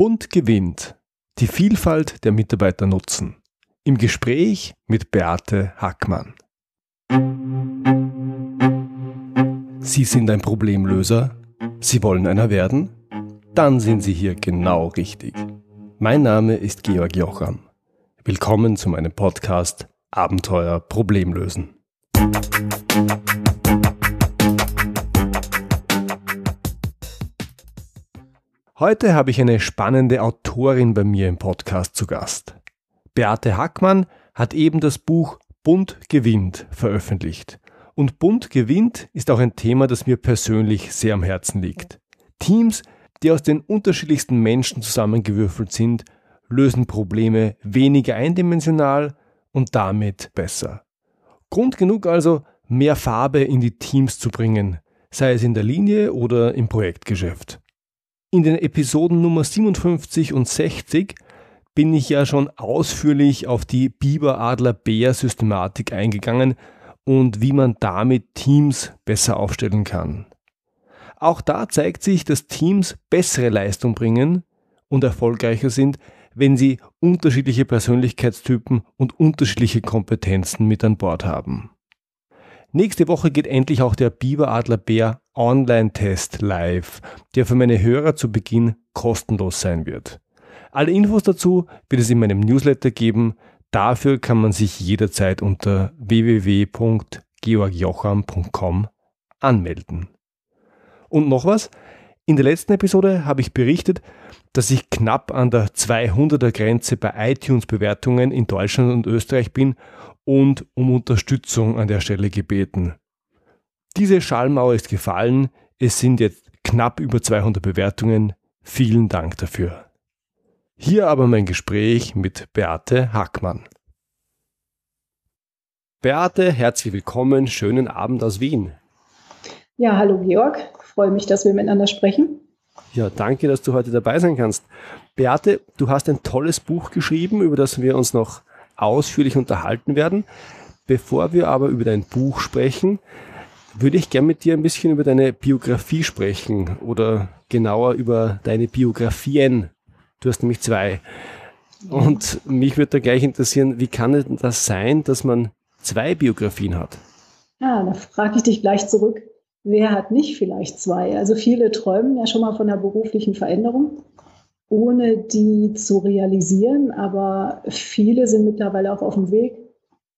Bund gewinnt. Die Vielfalt der Mitarbeiter nutzen. Im Gespräch mit Beate Hackmann. Sie sind ein Problemlöser? Sie wollen einer werden? Dann sind Sie hier genau richtig. Mein Name ist Georg Jocham. Willkommen zu meinem Podcast Abenteuer Problemlösen. Heute habe ich eine spannende Autorin bei mir im Podcast zu Gast. Beate Hackmann hat eben das Buch Bund gewinnt veröffentlicht. Und Bund gewinnt ist auch ein Thema, das mir persönlich sehr am Herzen liegt. Teams, die aus den unterschiedlichsten Menschen zusammengewürfelt sind, lösen Probleme weniger eindimensional und damit besser. Grund genug also, mehr Farbe in die Teams zu bringen, sei es in der Linie oder im Projektgeschäft. In den Episoden Nummer 57 und 60 bin ich ja schon ausführlich auf die Biber-Adler-Bär-Systematik eingegangen und wie man damit Teams besser aufstellen kann. Auch da zeigt sich, dass Teams bessere Leistung bringen und erfolgreicher sind, wenn sie unterschiedliche Persönlichkeitstypen und unterschiedliche Kompetenzen mit an Bord haben. Nächste Woche geht endlich auch der Biberadler Bär Online-Test live, der für meine Hörer zu Beginn kostenlos sein wird. Alle Infos dazu wird es in meinem Newsletter geben. Dafür kann man sich jederzeit unter www.georgjocham.com anmelden. Und noch was? In der letzten Episode habe ich berichtet, dass ich knapp an der 200er Grenze bei iTunes-Bewertungen in Deutschland und Österreich bin und um Unterstützung an der Stelle gebeten. Diese Schallmauer ist gefallen, es sind jetzt knapp über 200 Bewertungen. Vielen Dank dafür. Hier aber mein Gespräch mit Beate Hackmann. Beate, herzlich willkommen, schönen Abend aus Wien. Ja, hallo Georg, freue mich, dass wir miteinander sprechen. Ja, danke, dass du heute dabei sein kannst. Beate, du hast ein tolles Buch geschrieben, über das wir uns noch ausführlich unterhalten werden. Bevor wir aber über dein Buch sprechen, würde ich gerne mit dir ein bisschen über deine Biografie sprechen oder genauer über deine Biografien. Du hast nämlich zwei. Und mich würde da gleich interessieren, wie kann denn das sein, dass man zwei Biografien hat? Ja, da frage ich dich gleich zurück. Wer hat nicht vielleicht zwei? Also viele träumen ja schon mal von einer beruflichen Veränderung ohne die zu realisieren. Aber viele sind mittlerweile auch auf dem Weg,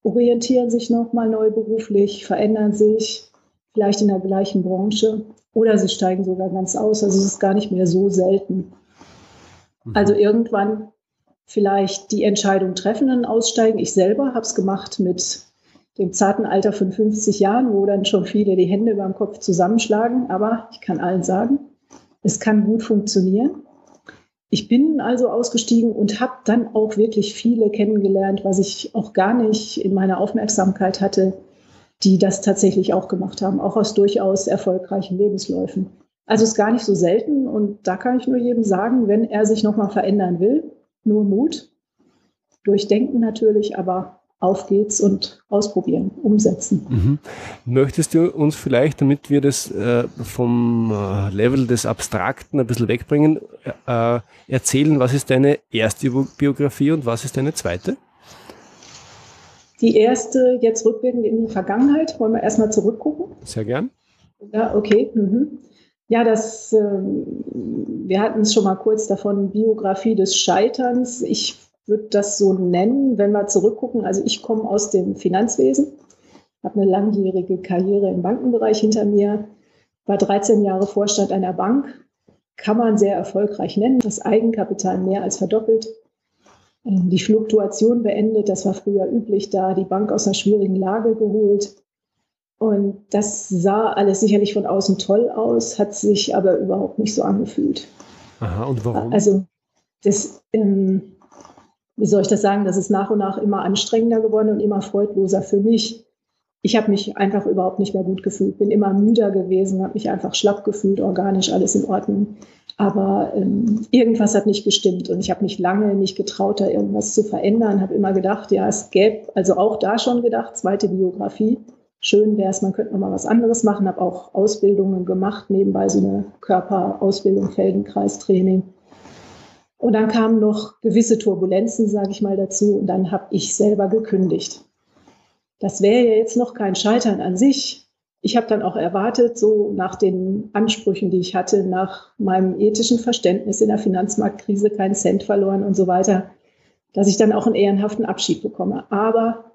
orientieren sich nochmal neu beruflich, verändern sich, vielleicht in der gleichen Branche oder sie steigen sogar ganz aus. Also es ist gar nicht mehr so selten. Mhm. Also irgendwann vielleicht die Entscheidung treffen und aussteigen. Ich selber habe es gemacht mit dem zarten Alter von 50 Jahren, wo dann schon viele die Hände beim Kopf zusammenschlagen. Aber ich kann allen sagen, es kann gut funktionieren. Ich bin also ausgestiegen und habe dann auch wirklich viele kennengelernt, was ich auch gar nicht in meiner Aufmerksamkeit hatte, die das tatsächlich auch gemacht haben, auch aus durchaus erfolgreichen Lebensläufen. Also ist gar nicht so selten und da kann ich nur jedem sagen, wenn er sich nochmal verändern will, nur Mut, durchdenken natürlich, aber auf geht's und ausprobieren, umsetzen. Mhm. Möchtest du uns vielleicht, damit wir das äh, vom äh, Level des Abstrakten ein bisschen wegbringen, äh, erzählen, was ist deine erste Biografie und was ist deine zweite? Die erste jetzt rückwirkend in die Vergangenheit. Wollen wir erstmal zurückgucken? Sehr gern. Ja, okay. Mhm. Ja, das, ähm, wir hatten es schon mal kurz davon, Biografie des Scheiterns. Ich würde das so nennen, wenn wir zurückgucken. Also ich komme aus dem Finanzwesen, habe eine langjährige Karriere im Bankenbereich hinter mir, war 13 Jahre Vorstand einer Bank, kann man sehr erfolgreich nennen, das Eigenkapital mehr als verdoppelt, die Fluktuation beendet, das war früher üblich, da die Bank aus einer schwierigen Lage geholt. Und das sah alles sicherlich von außen toll aus, hat sich aber überhaupt nicht so angefühlt. Aha, und warum? Also das, ähm, wie soll ich das sagen, das ist nach und nach immer anstrengender geworden und immer freudloser für mich. Ich habe mich einfach überhaupt nicht mehr gut gefühlt, bin immer müder gewesen, habe mich einfach schlapp gefühlt, organisch alles in Ordnung. Aber ähm, irgendwas hat nicht gestimmt und ich habe mich lange nicht getraut, da irgendwas zu verändern. Habe immer gedacht, ja, es gäbe, also auch da schon gedacht, zweite Biografie. Schön wäre es, man könnte noch mal was anderes machen. Habe auch Ausbildungen gemacht, nebenbei so eine Körperausbildung, Feldenkreistraining Und dann kamen noch gewisse Turbulenzen, sage ich mal dazu, und dann habe ich selber gekündigt. Das wäre ja jetzt noch kein Scheitern an sich. Ich habe dann auch erwartet, so nach den Ansprüchen, die ich hatte, nach meinem ethischen Verständnis in der Finanzmarktkrise, keinen Cent verloren und so weiter, dass ich dann auch einen ehrenhaften Abschied bekomme. Aber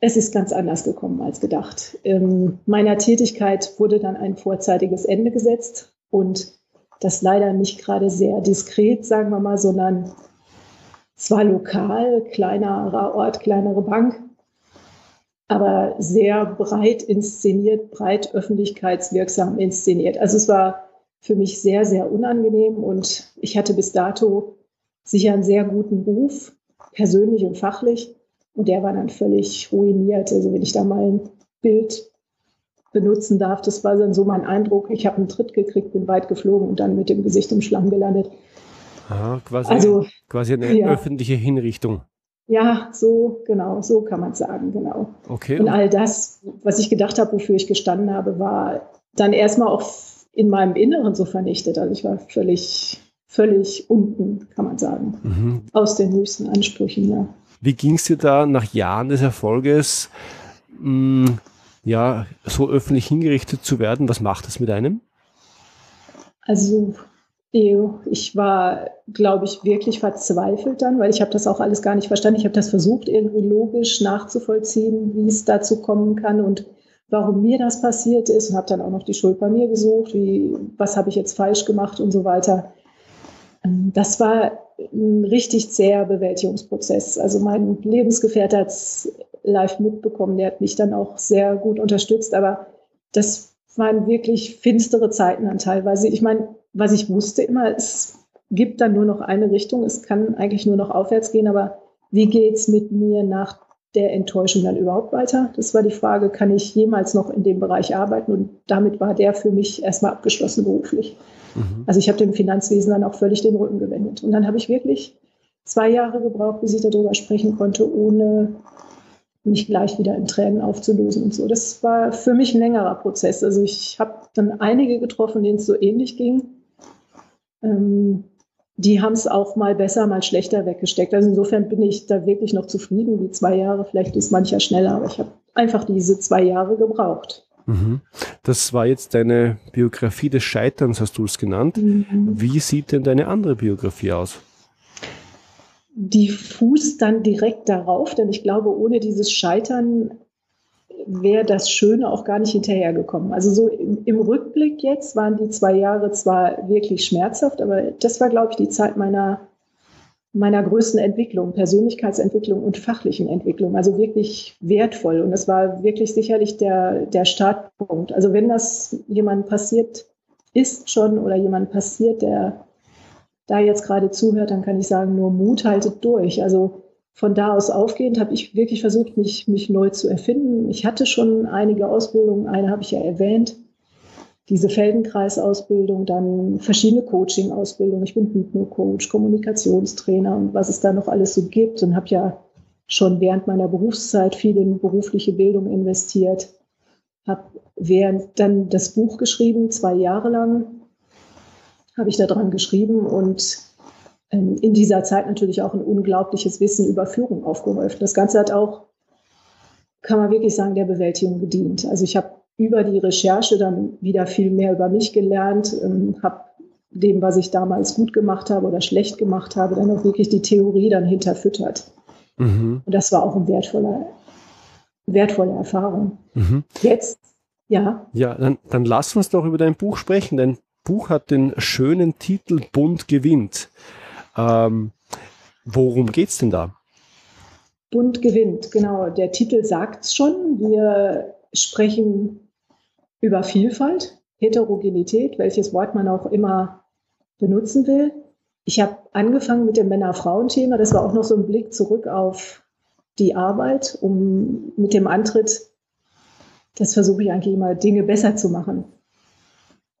es ist ganz anders gekommen als gedacht. Ähm, meiner Tätigkeit wurde dann ein vorzeitiges Ende gesetzt und das leider nicht gerade sehr diskret, sagen wir mal, sondern zwar lokal, kleinerer Ort, kleinere Bank, aber sehr breit inszeniert, breit öffentlichkeitswirksam inszeniert. Also es war für mich sehr, sehr unangenehm und ich hatte bis dato sicher einen sehr guten Ruf, persönlich und fachlich. Und der war dann völlig ruiniert. Also wenn ich da mal ein Bild benutzen darf, das war dann so mein Eindruck. Ich habe einen Tritt gekriegt, bin weit geflogen und dann mit dem Gesicht im Schlamm gelandet. Aha, quasi, also, quasi eine ja. öffentliche Hinrichtung. Ja, so, genau, so kann man sagen, genau. Okay. Und all das, was ich gedacht habe, wofür ich gestanden habe, war dann erstmal auch in meinem Inneren so vernichtet. Also ich war völlig, völlig unten, kann man sagen, mhm. aus den höchsten Ansprüchen, ja. Wie ging es dir da nach Jahren des Erfolges, mh, hm, ja, so öffentlich hingerichtet zu werden? Was macht das mit einem? Also ich war, glaube ich, wirklich verzweifelt dann, weil ich habe das auch alles gar nicht verstanden. Ich habe das versucht, irgendwie logisch nachzuvollziehen, wie es dazu kommen kann und warum mir das passiert ist und habe dann auch noch die Schuld bei mir gesucht, wie, was habe ich jetzt falsch gemacht und so weiter. Ähm, das war ein richtig zäher Bewältigungsprozess. Also mein Lebensgefährte hat es live mitbekommen, der hat mich dann auch sehr gut unterstützt, aber das waren wirklich finstere Zeiten dann teilweise. Ich meine, was ich wusste immer, es gibt dann nur noch eine Richtung, es kann eigentlich nur noch aufwärts gehen, aber wie geht es mit mir nach der Enttäuschung dann überhaupt weiter? Das war die Frage, kann ich jemals noch in dem Bereich arbeiten? Und damit war der für mich erstmal abgeschlossen beruflich. Mhm. Also ich habe dem Finanzwesen dann auch völlig den Rücken gewendet. Und dann habe ich wirklich zwei Jahre gebraucht, bis ich darüber sprechen konnte, ohne mich gleich wieder in Tränen aufzulösen und so. Das war für mich ein längerer Prozess. Also ich habe dann einige getroffen, denen es so ähnlich ging. Ähm, die haben es auch mal besser, mal schlechter weggesteckt. Also insofern bin ich da wirklich noch zufrieden. Die zwei Jahre, vielleicht ist mancher schneller, aber ich habe einfach diese zwei Jahre gebraucht. Mhm. Das war jetzt deine Biografie des Scheiterns, hast du es genannt. Mhm. Wie sieht denn deine andere Biografie aus? Die fußt dann direkt darauf, denn ich glaube, ohne dieses Scheitern wäre das Schöne auch gar nicht hinterhergekommen. Also so im, im, Rückblick jetzt waren die zwei Jahre zwar wirklich schmerzhaft, aber das war, glaube ich, die Zeit meiner meiner größten Entwicklung, Persönlichkeitsentwicklung und fachlichen Entwicklung. Also wirklich wertvoll. Und es war wirklich sicherlich der, der Startpunkt. Also wenn das jemand passiert ist schon oder jemand passiert, der da jetzt gerade zuhört, dann kann ich sagen, nur Mut haltet durch. Also von da aus aufgehend habe ich wirklich versucht, mich, mich neu zu erfinden. Ich hatte schon einige Ausbildungen, eine habe ich ja erwähnt diese Feldenkreisausbildung, dann verschiedene Coaching-Ausbildungen. Ich bin Hypno-Coach, Kommunikationstrainer und was es da noch alles so gibt und habe ja schon während meiner Berufszeit viel in berufliche Bildung investiert. Habe während dann das Buch geschrieben, zwei Jahre lang habe ich daran geschrieben und in dieser Zeit natürlich auch ein unglaubliches Wissen über Führung aufgehäuft. Das Ganze hat auch, kann man wirklich sagen, der Bewältigung gedient. Also ich habe über die Recherche dann wieder viel mehr über mich gelernt, ähm, habe dem, was ich damals gut gemacht habe oder schlecht gemacht habe, dann auch wirklich die Theorie dann hinterfüttert. Mhm. Und das war auch eine wertvolle, wertvolle Erfahrung. Mhm. Jetzt, ja. Ja, dann, dann lass uns doch über dein Buch sprechen. Dein Buch hat den schönen Titel Bund gewinnt. Ähm, worum es denn da? Bund gewinnt, genau. Der Titel sagt es schon. Wir sprechen über Vielfalt, Heterogenität, welches Wort man auch immer benutzen will. Ich habe angefangen mit dem Männer-Frauen-Thema. Das war auch noch so ein Blick zurück auf die Arbeit, um mit dem Antritt, das versuche ich eigentlich immer, Dinge besser zu machen,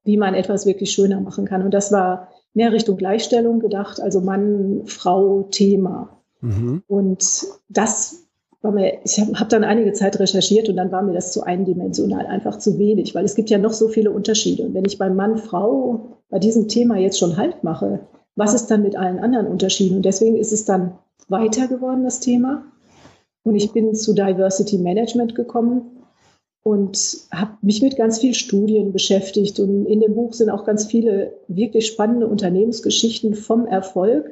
wie man etwas wirklich schöner machen kann. Und das war mehr Richtung Gleichstellung gedacht, also Mann-Frau-Thema. Mhm. Und das mir, ich habe hab dann einige Zeit recherchiert und dann war mir das zu eindimensional, einfach zu wenig, weil es gibt ja noch so viele Unterschiede. Und wenn ich beim Mann, Frau bei diesem Thema jetzt schon Halt mache, was ist dann mit allen anderen Unterschieden? Und deswegen ist es dann weiter geworden, das Thema. Und ich bin zu Diversity Management gekommen und habe mich mit ganz vielen Studien beschäftigt. Und in dem Buch sind auch ganz viele wirklich spannende Unternehmensgeschichten vom Erfolg,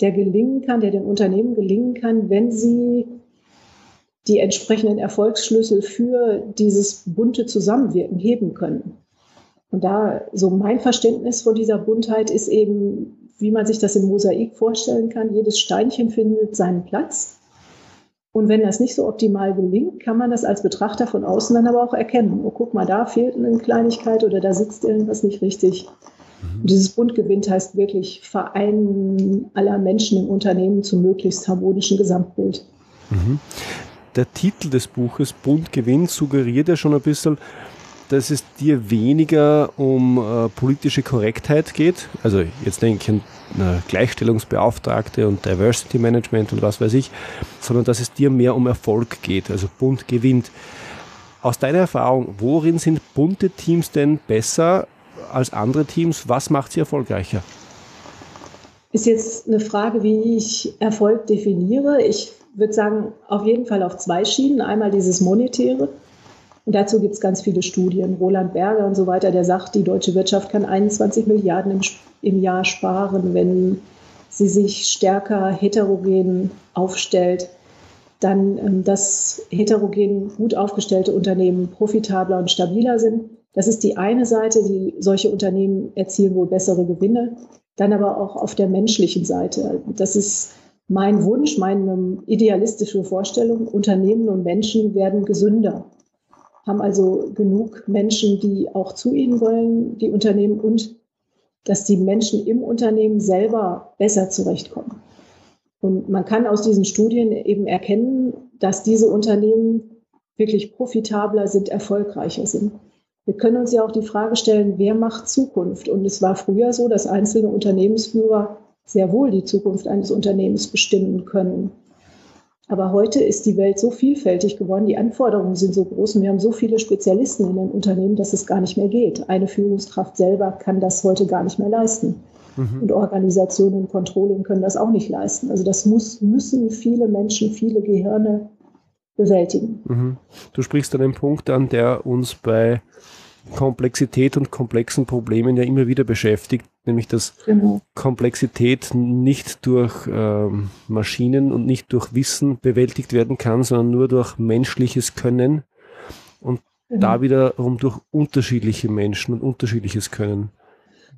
der gelingen kann, der den Unternehmen gelingen kann, wenn sie die entsprechenden Erfolgsschlüssel für dieses bunte Zusammenwirken heben können. Und da so mein Verständnis von dieser Buntheit ist eben, wie man sich das im Mosaik vorstellen kann. Jedes Steinchen findet seinen Platz. Und wenn das nicht so optimal gelingt, kann man das als Betrachter von außen dann aber auch erkennen. Oh, guck mal, da fehlt eine Kleinigkeit oder da sitzt irgendwas nicht richtig. Mhm. dieses Buntgewinn heißt wirklich Vereinen aller Menschen im Unternehmen zum möglichst harmonischen Gesamtbild. Mhm. Der Titel des Buches Buntgewinn suggeriert ja schon ein bisschen, dass es dir weniger um äh, politische Korrektheit geht. Also jetzt denke ich an äh, Gleichstellungsbeauftragte und Diversity Management und was weiß ich, sondern dass es dir mehr um Erfolg geht, also bunt gewinnt. Aus deiner Erfahrung, worin sind bunte Teams denn besser als andere Teams? Was macht sie erfolgreicher? Ist jetzt eine Frage, wie ich Erfolg definiere. Ich würde sagen, auf jeden Fall auf zwei Schienen. Einmal dieses Monetäre, und dazu gibt es ganz viele Studien. Roland Berger und so weiter, der sagt, die deutsche Wirtschaft kann 21 Milliarden im, im Jahr sparen, wenn sie sich stärker heterogen aufstellt. Dann, ähm, dass heterogen gut aufgestellte Unternehmen profitabler und stabiler sind. Das ist die eine Seite, die solche Unternehmen erzielen wohl bessere Gewinne. Dann aber auch auf der menschlichen Seite. Das ist mein Wunsch, meine idealistische Vorstellung. Unternehmen und Menschen werden gesünder haben also genug Menschen, die auch zu ihnen wollen, die Unternehmen, und dass die Menschen im Unternehmen selber besser zurechtkommen. Und man kann aus diesen Studien eben erkennen, dass diese Unternehmen wirklich profitabler sind, erfolgreicher sind. Wir können uns ja auch die Frage stellen, wer macht Zukunft? Und es war früher so, dass einzelne Unternehmensführer sehr wohl die Zukunft eines Unternehmens bestimmen können. Aber heute ist die Welt so vielfältig geworden, die Anforderungen sind so groß und wir haben so viele Spezialisten in den Unternehmen, dass es gar nicht mehr geht. Eine Führungskraft selber kann das heute gar nicht mehr leisten. Mhm. Und Organisationen und Controlling können das auch nicht leisten. Also das muss, müssen viele Menschen, viele Gehirne bewältigen. Mhm. Du sprichst an einem Punkt an, der uns bei Komplexität und komplexen Problemen ja immer wieder beschäftigt, nämlich dass genau. Komplexität nicht durch ähm, Maschinen und nicht durch Wissen bewältigt werden kann, sondern nur durch menschliches Können und genau. da wiederum durch unterschiedliche Menschen und unterschiedliches Können.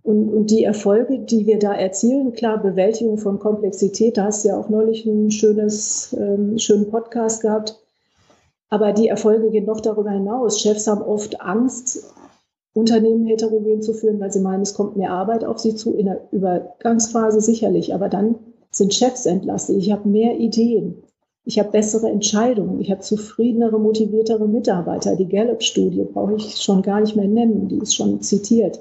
Und, und, die Erfolge, die wir da erzielen, klar, Bewältigung von Komplexität, da hast du ja auch neulich einen schönes, ähm, schönen Podcast gehabt. Aber die Erfolge gehen noch darüber hinaus. Chefs haben oft Angst, Unternehmen heterogen zu führen, weil sie meinen, es kommt mehr Arbeit auf sie zu, in der Übergangsphase sicherlich, aber dann sind Chefs entlastet. Ich habe mehr Ideen. Ich habe bessere Entscheidungen. Ich habe zufriedenere, motiviertere Mitarbeiter. Die Gallup-Studie brauche ich schon gar nicht mehr nennen. Die ist schon zitiert.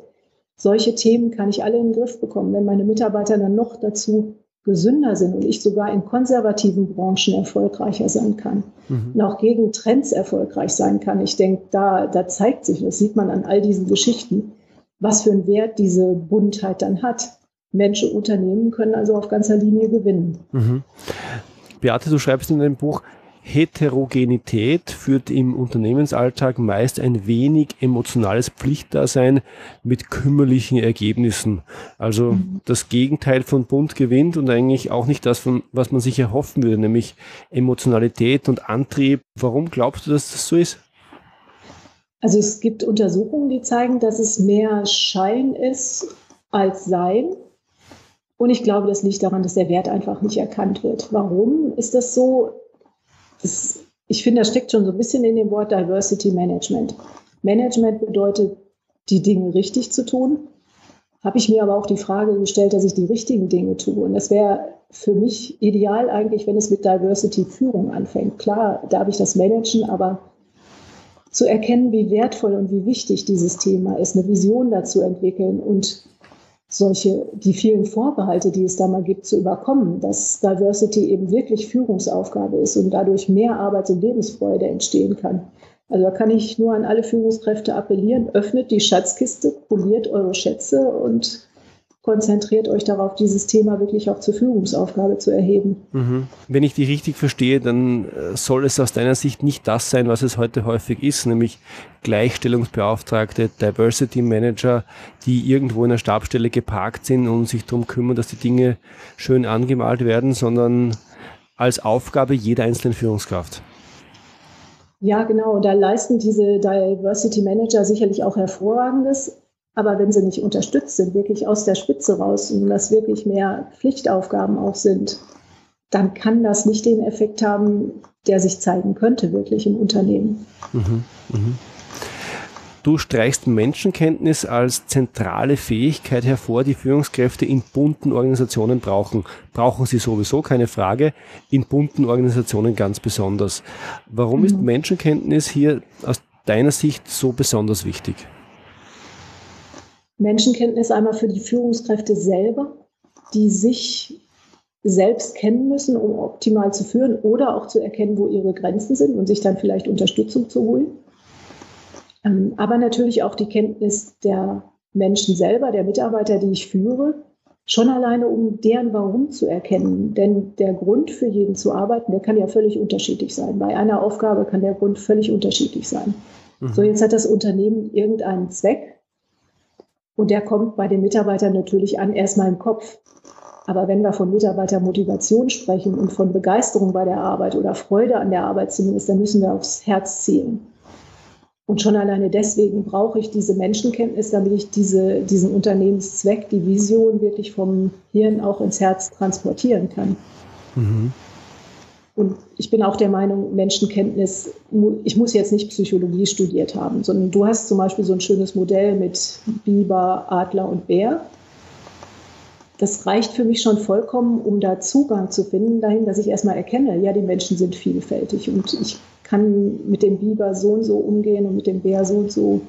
Solche Themen kann ich alle in den Griff bekommen. Wenn meine Mitarbeiter dann noch dazu gesünder sind und ich sogar in konservativen Branchen erfolgreicher sein kann mhm. und auch gegen Trends erfolgreich sein kann. Ich denke, da, da zeigt sich, das sieht man an all diesen Geschichten, was für einen Wert diese Buntheit dann hat. Menschen und Unternehmen können also auf ganzer Linie gewinnen. Mhm. Beate, du schreibst in deinem Buch, Heterogenität führt im Unternehmensalltag meist ein wenig emotionales Pflichtdasein mit kümmerlichen Ergebnissen. Also mhm. das Gegenteil von bunt gewinnt und eigentlich auch nicht das, von, was man sich erhoffen würde, nämlich Emotionalität und Antrieb. Warum glaubst du, dass das so ist? Also es gibt Untersuchungen, die zeigen, dass es mehr Schein ist als Sein. Und ich glaube, das liegt daran, dass der Wert einfach nicht erkannt wird. Warum ist das so? Das, ich finde, das steckt schon so ein bisschen in dem Wort Diversity Management. Management bedeutet, die Dinge richtig zu tun. Habe ich mir aber auch die Frage gestellt, dass ich die richtigen Dinge tue. Und das wäre für mich ideal eigentlich, wenn es mit Diversity Führung anfängt. Klar, darf ich das managen, aber zu erkennen, wie wertvoll und wie wichtig dieses Thema ist, eine Vision dazu entwickeln und solche, die vielen Vorbehalte, die es da mal gibt, zu überkommen, dass Diversity eben wirklich Führungsaufgabe ist und dadurch mehr Arbeits- und Lebensfreude entstehen kann. Also da kann ich nur an alle Führungskräfte appellieren, öffnet die Schatzkiste, poliert eure Schätze und konzentriert euch darauf, dieses Thema wirklich auch zur Führungsaufgabe zu erheben. Mhm. Wenn ich dich richtig verstehe, dann äh, soll es aus deiner Sicht nicht das sein, was es heute häufig ist, nämlich Gleichstellungsbeauftragte, Diversity Manager, die irgendwo in einer Stabstelle geparkt sind und sich darum kümmern, dass die Dinge schön angemalt werden, sondern als Aufgabe jeder einzelnen Führungskraft. Ja, genau. Da leisten diese Diversity Manager sicherlich auch hervorragendes. Aber wenn sie nicht unterstützt sind, wirklich aus der Spitze raus und das wirklich mehr Pflichtaufgaben auch sind, dann kann das nicht den Effekt haben, der sich zeigen könnte, wirklich im Unternehmen. Mhm, mh. Du streichst Menschenkenntnis als zentrale Fähigkeit hervor, die Führungskräfte in bunten Organisationen brauchen. Brauchen sie sowieso keine Frage, in bunten Organisationen ganz besonders. Warum mhm. ist Menschenkenntnis hier aus deiner Sicht so besonders wichtig? Menschenkenntnis einmal für die Führungskräfte selber, die sich selbst kennen müssen, um optimal zu führen oder auch zu erkennen, wo ihre Grenzen sind und sich dann vielleicht Unterstützung zu holen. Ähm, aber natürlich auch die Kenntnis der Menschen selber, der Mitarbeiter, die ich führe, schon alleine, um deren Warum zu erkennen. Denn der Grund für jeden zu arbeiten, der kann ja völlig unterschiedlich sein. Bei einer Aufgabe kann der Grund völlig unterschiedlich sein. Mhm. So, jetzt hat das Unternehmen irgendeinen Zweck und der kommt bei den Mitarbeitern natürlich an, erstmal im Kopf. Aber wenn wir von Mitarbeitermotivation sprechen und von Begeisterung bei der Arbeit oder Freude an der Arbeit zumindest, dann müssen wir aufs Herz zielen. Und schon alleine deswegen brauche ich diese Menschenkenntnis, damit ich diese, diesen Unternehmenszweck, die Vision wirklich vom Hirn auch ins Herz transportieren kann. Mhm. Und ich bin auch der Meinung, Menschenkenntnis, ich muss jetzt nicht Psychologie studiert haben, sondern du hast zum Beispiel so ein schönes Modell mit Biber, Adler und Bär. Das reicht für mich schon vollkommen, um da Zugang zu finden, dahin, dass ich erstmal erkenne, ja, die Menschen sind vielfältig und ich kann mit dem Biber so und so umgehen und mit dem Bär so und so.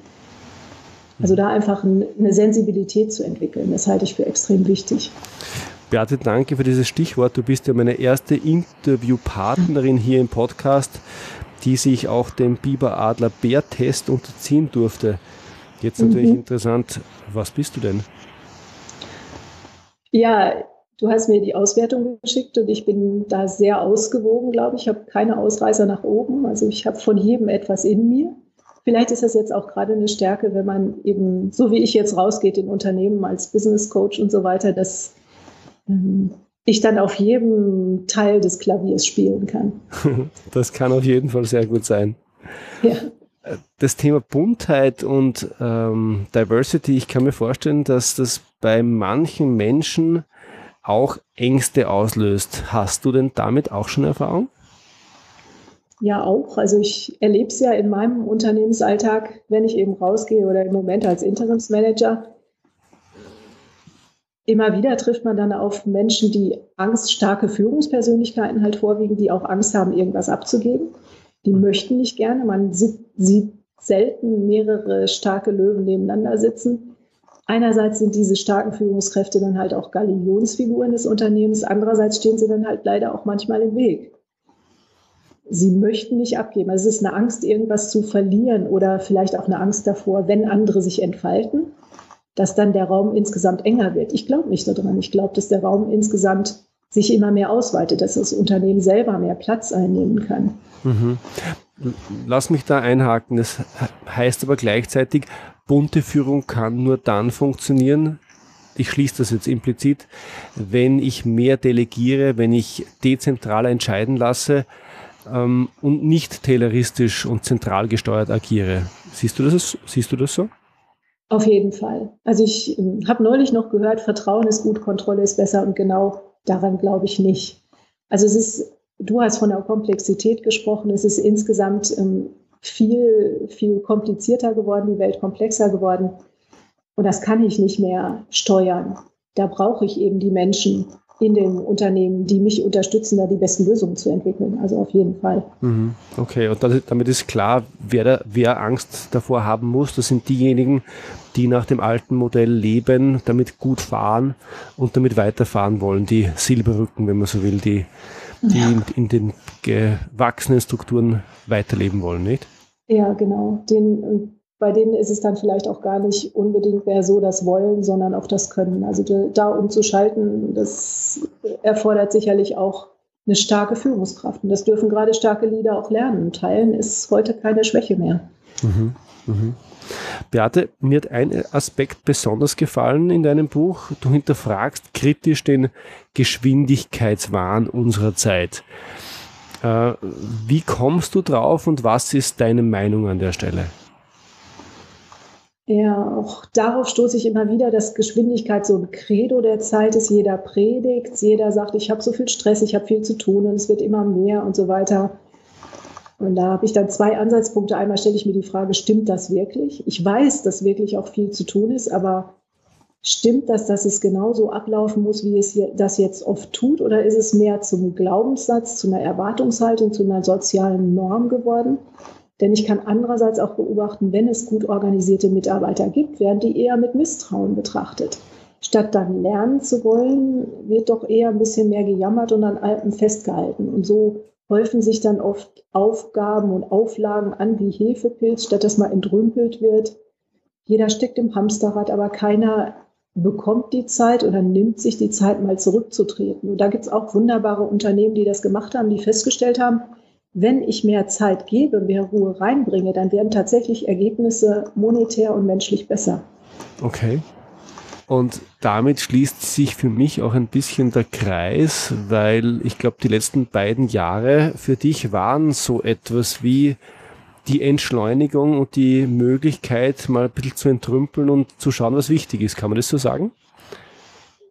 Also da einfach eine Sensibilität zu entwickeln, das halte ich für extrem wichtig. Beate, danke für dieses Stichwort. Du bist ja meine erste Interviewpartnerin hier im Podcast, die sich auch dem Biber-Adler-Bär-Test unterziehen durfte. Jetzt natürlich mhm. interessant, was bist du denn? Ja, du hast mir die Auswertung geschickt und ich bin da sehr ausgewogen, glaube ich. Ich habe keine Ausreißer nach oben. Also ich habe von jedem etwas in mir. Vielleicht ist das jetzt auch gerade eine Stärke, wenn man eben, so wie ich jetzt rausgeht in Unternehmen als Business Coach und so weiter, dass ich dann auf jedem Teil des Klaviers spielen kann. Das kann auf jeden Fall sehr gut sein. Ja. Das Thema Buntheit und ähm, Diversity, ich kann mir vorstellen, dass das bei manchen Menschen auch Ängste auslöst. Hast du denn damit auch schon Erfahrung? Ja, auch. Also ich erlebe es ja in meinem Unternehmensalltag, wenn ich eben rausgehe oder im Moment als Interimsmanager, Immer wieder trifft man dann auf Menschen, die angststarke Führungspersönlichkeiten halt vorwiegen, die auch Angst haben, irgendwas abzugeben. Die möchten nicht gerne. Man sieht, selten mehrere starke Löwen nebeneinander sitzen. Einerseits sind diese starken Führungskräfte dann halt auch Galionsfiguren des Unternehmens. Andererseits stehen sie dann halt leider auch manchmal im Weg. Sie möchten nicht abgeben. Also es ist eine Angst, irgendwas zu verlieren oder vielleicht auch eine Angst davor, wenn andere sich entfalten dass dann der Raum insgesamt enger wird. Ich glaube nicht daran. Ich glaube, dass der Raum insgesamt sich immer mehr ausweitet, dass das Unternehmen selber mehr Platz einnehmen kann. Mhm. Lass mich da einhaken. Das heißt aber gleichzeitig, bunte Führung kann nur dann funktionieren, ich schließe das jetzt implizit, wenn ich mehr delegiere, wenn ich dezentraler entscheiden lasse ähm, und nicht tayloristisch und zentral gesteuert agiere. Siehst du das, siehst du das so? Auf jeden Fall. Also ich äh, habe neulich noch gehört, Vertrauen ist gut, Kontrolle ist besser und genau daran glaube ich nicht. Also es ist, du hast von der Komplexität gesprochen, es ist insgesamt ähm, viel, viel komplizierter geworden, die Welt komplexer geworden und das kann ich nicht mehr steuern. Da brauche ich eben die Menschen, in den Unternehmen, die mich unterstützen, da die besten Lösungen zu entwickeln. Also auf jeden Fall. Mhm. Okay, und damit ist klar, wer, da, wer Angst davor haben muss, das sind diejenigen, die nach dem alten Modell leben, damit gut fahren und damit weiterfahren wollen, die Silberrücken, wenn man so will, die, die ja. in, in, den gewachsenen Strukturen weiterleben wollen, nicht? Ja, genau. Den, bei denen ist es dann vielleicht auch gar nicht unbedingt mehr so das Wollen, sondern auch das Können. Also da umzuschalten, das erfordert sicherlich auch eine starke Führungskraft. Und das dürfen gerade starke Leader auch lernen. Teilen ist heute keine Schwäche mehr. Mhm, mh. Beate, mir hat ein Aspekt besonders gefallen in deinem Buch. Du hinterfragst kritisch den Geschwindigkeitswahn unserer Zeit. Äh, wie kommst du drauf und was ist deine Meinung an der Stelle? Ja, auch darauf stoße ich immer wieder, dass Geschwindigkeit so ein Credo der Zeit ist. Jeder predigt, jeder sagt, ich habe so viel Stress, ich habe viel zu tun und es wird immer mehr und so weiter. Und da habe ich dann zwei Ansatzpunkte. Einmal stelle ich mir die Frage, stimmt das wirklich? Ich weiß, dass wirklich auch viel zu tun ist, aber stimmt das, dass es genauso ablaufen muss, wie es das jetzt oft tut? Oder ist es mehr zum Glaubenssatz, zu einer Erwartungshaltung, zu einer sozialen Norm geworden? Denn ich kann andererseits auch beobachten, wenn es gut organisierte Mitarbeiter gibt, werden die eher mit Misstrauen betrachtet. Statt dann lernen zu wollen, wird doch eher ein bisschen mehr gejammert und an Alten festgehalten. Und so häufen sich dann oft Aufgaben und Auflagen an wie Hefepilz, statt dass mal entrümpelt wird. Jeder steckt im Hamsterrad, aber keiner bekommt die Zeit oder nimmt sich die Zeit, mal zurückzutreten. Und da gibt es auch wunderbare Unternehmen, die das gemacht haben, die festgestellt haben, wenn ich mehr Zeit gebe, mehr Ruhe reinbringe, dann werden tatsächlich Ergebnisse monetär und menschlich besser. Okay. Und damit schließt sich für mich auch ein bisschen der Kreis, weil ich glaube, die letzten beiden Jahre für dich waren so etwas wie die Entschleunigung und die Möglichkeit, mal ein bisschen zu entrümpeln und zu schauen, was wichtig ist. Kann man das so sagen?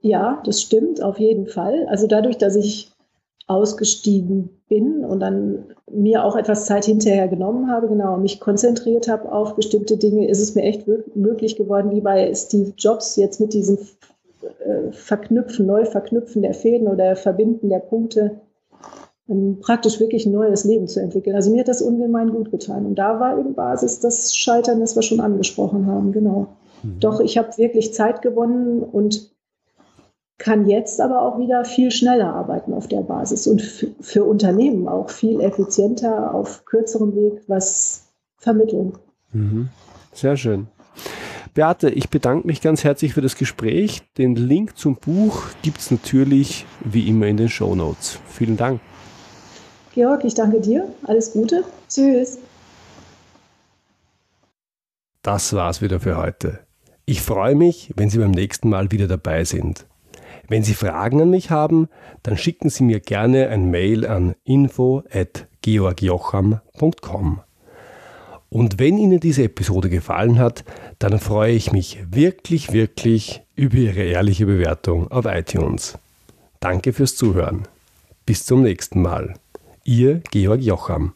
Ja, das stimmt auf jeden Fall. Also dadurch, dass ich ausgestiegen bin und dann mir auch etwas Zeit hinterher genommen habe, genau, mich konzentriert habe auf bestimmte Dinge, ist es mir echt möglich geworden, wie bei Steve Jobs jetzt mit diesem äh, Verknüpfen, Neuverknüpfen der Fäden oder Verbinden der Punkte, um praktisch wirklich ein neues Leben zu entwickeln. Also mir hat das ungemein gut getan. Und da war eben Basis das Scheitern, das wir schon angesprochen haben, genau. Mhm. Doch ich habe wirklich Zeit gewonnen und kann jetzt aber auch wieder viel schneller arbeiten auf der Basis und für Unternehmen auch viel effizienter auf kürzerem Weg was vermitteln. Mhm. Sehr schön. Beate, ich bedanke mich ganz herzlich für das Gespräch. Den Link zum Buch gibt es natürlich wie immer in den Show Notes. Vielen Dank. Georg, ich danke dir. Alles Gute. Tschüss. Das war's wieder für heute. Ich freue mich, wenn Sie beim nächsten Mal wieder dabei sind. Wenn Sie Fragen an mich haben, dann schicken Sie mir gerne ein Mail an info@georgjocham.com. Und wenn Ihnen diese Episode gefallen hat, dann freue ich mich wirklich, wirklich über Ihre ehrliche Bewertung auf iTunes. Danke fürs Zuhören. Bis zum nächsten Mal. Ihr Georg Jocham.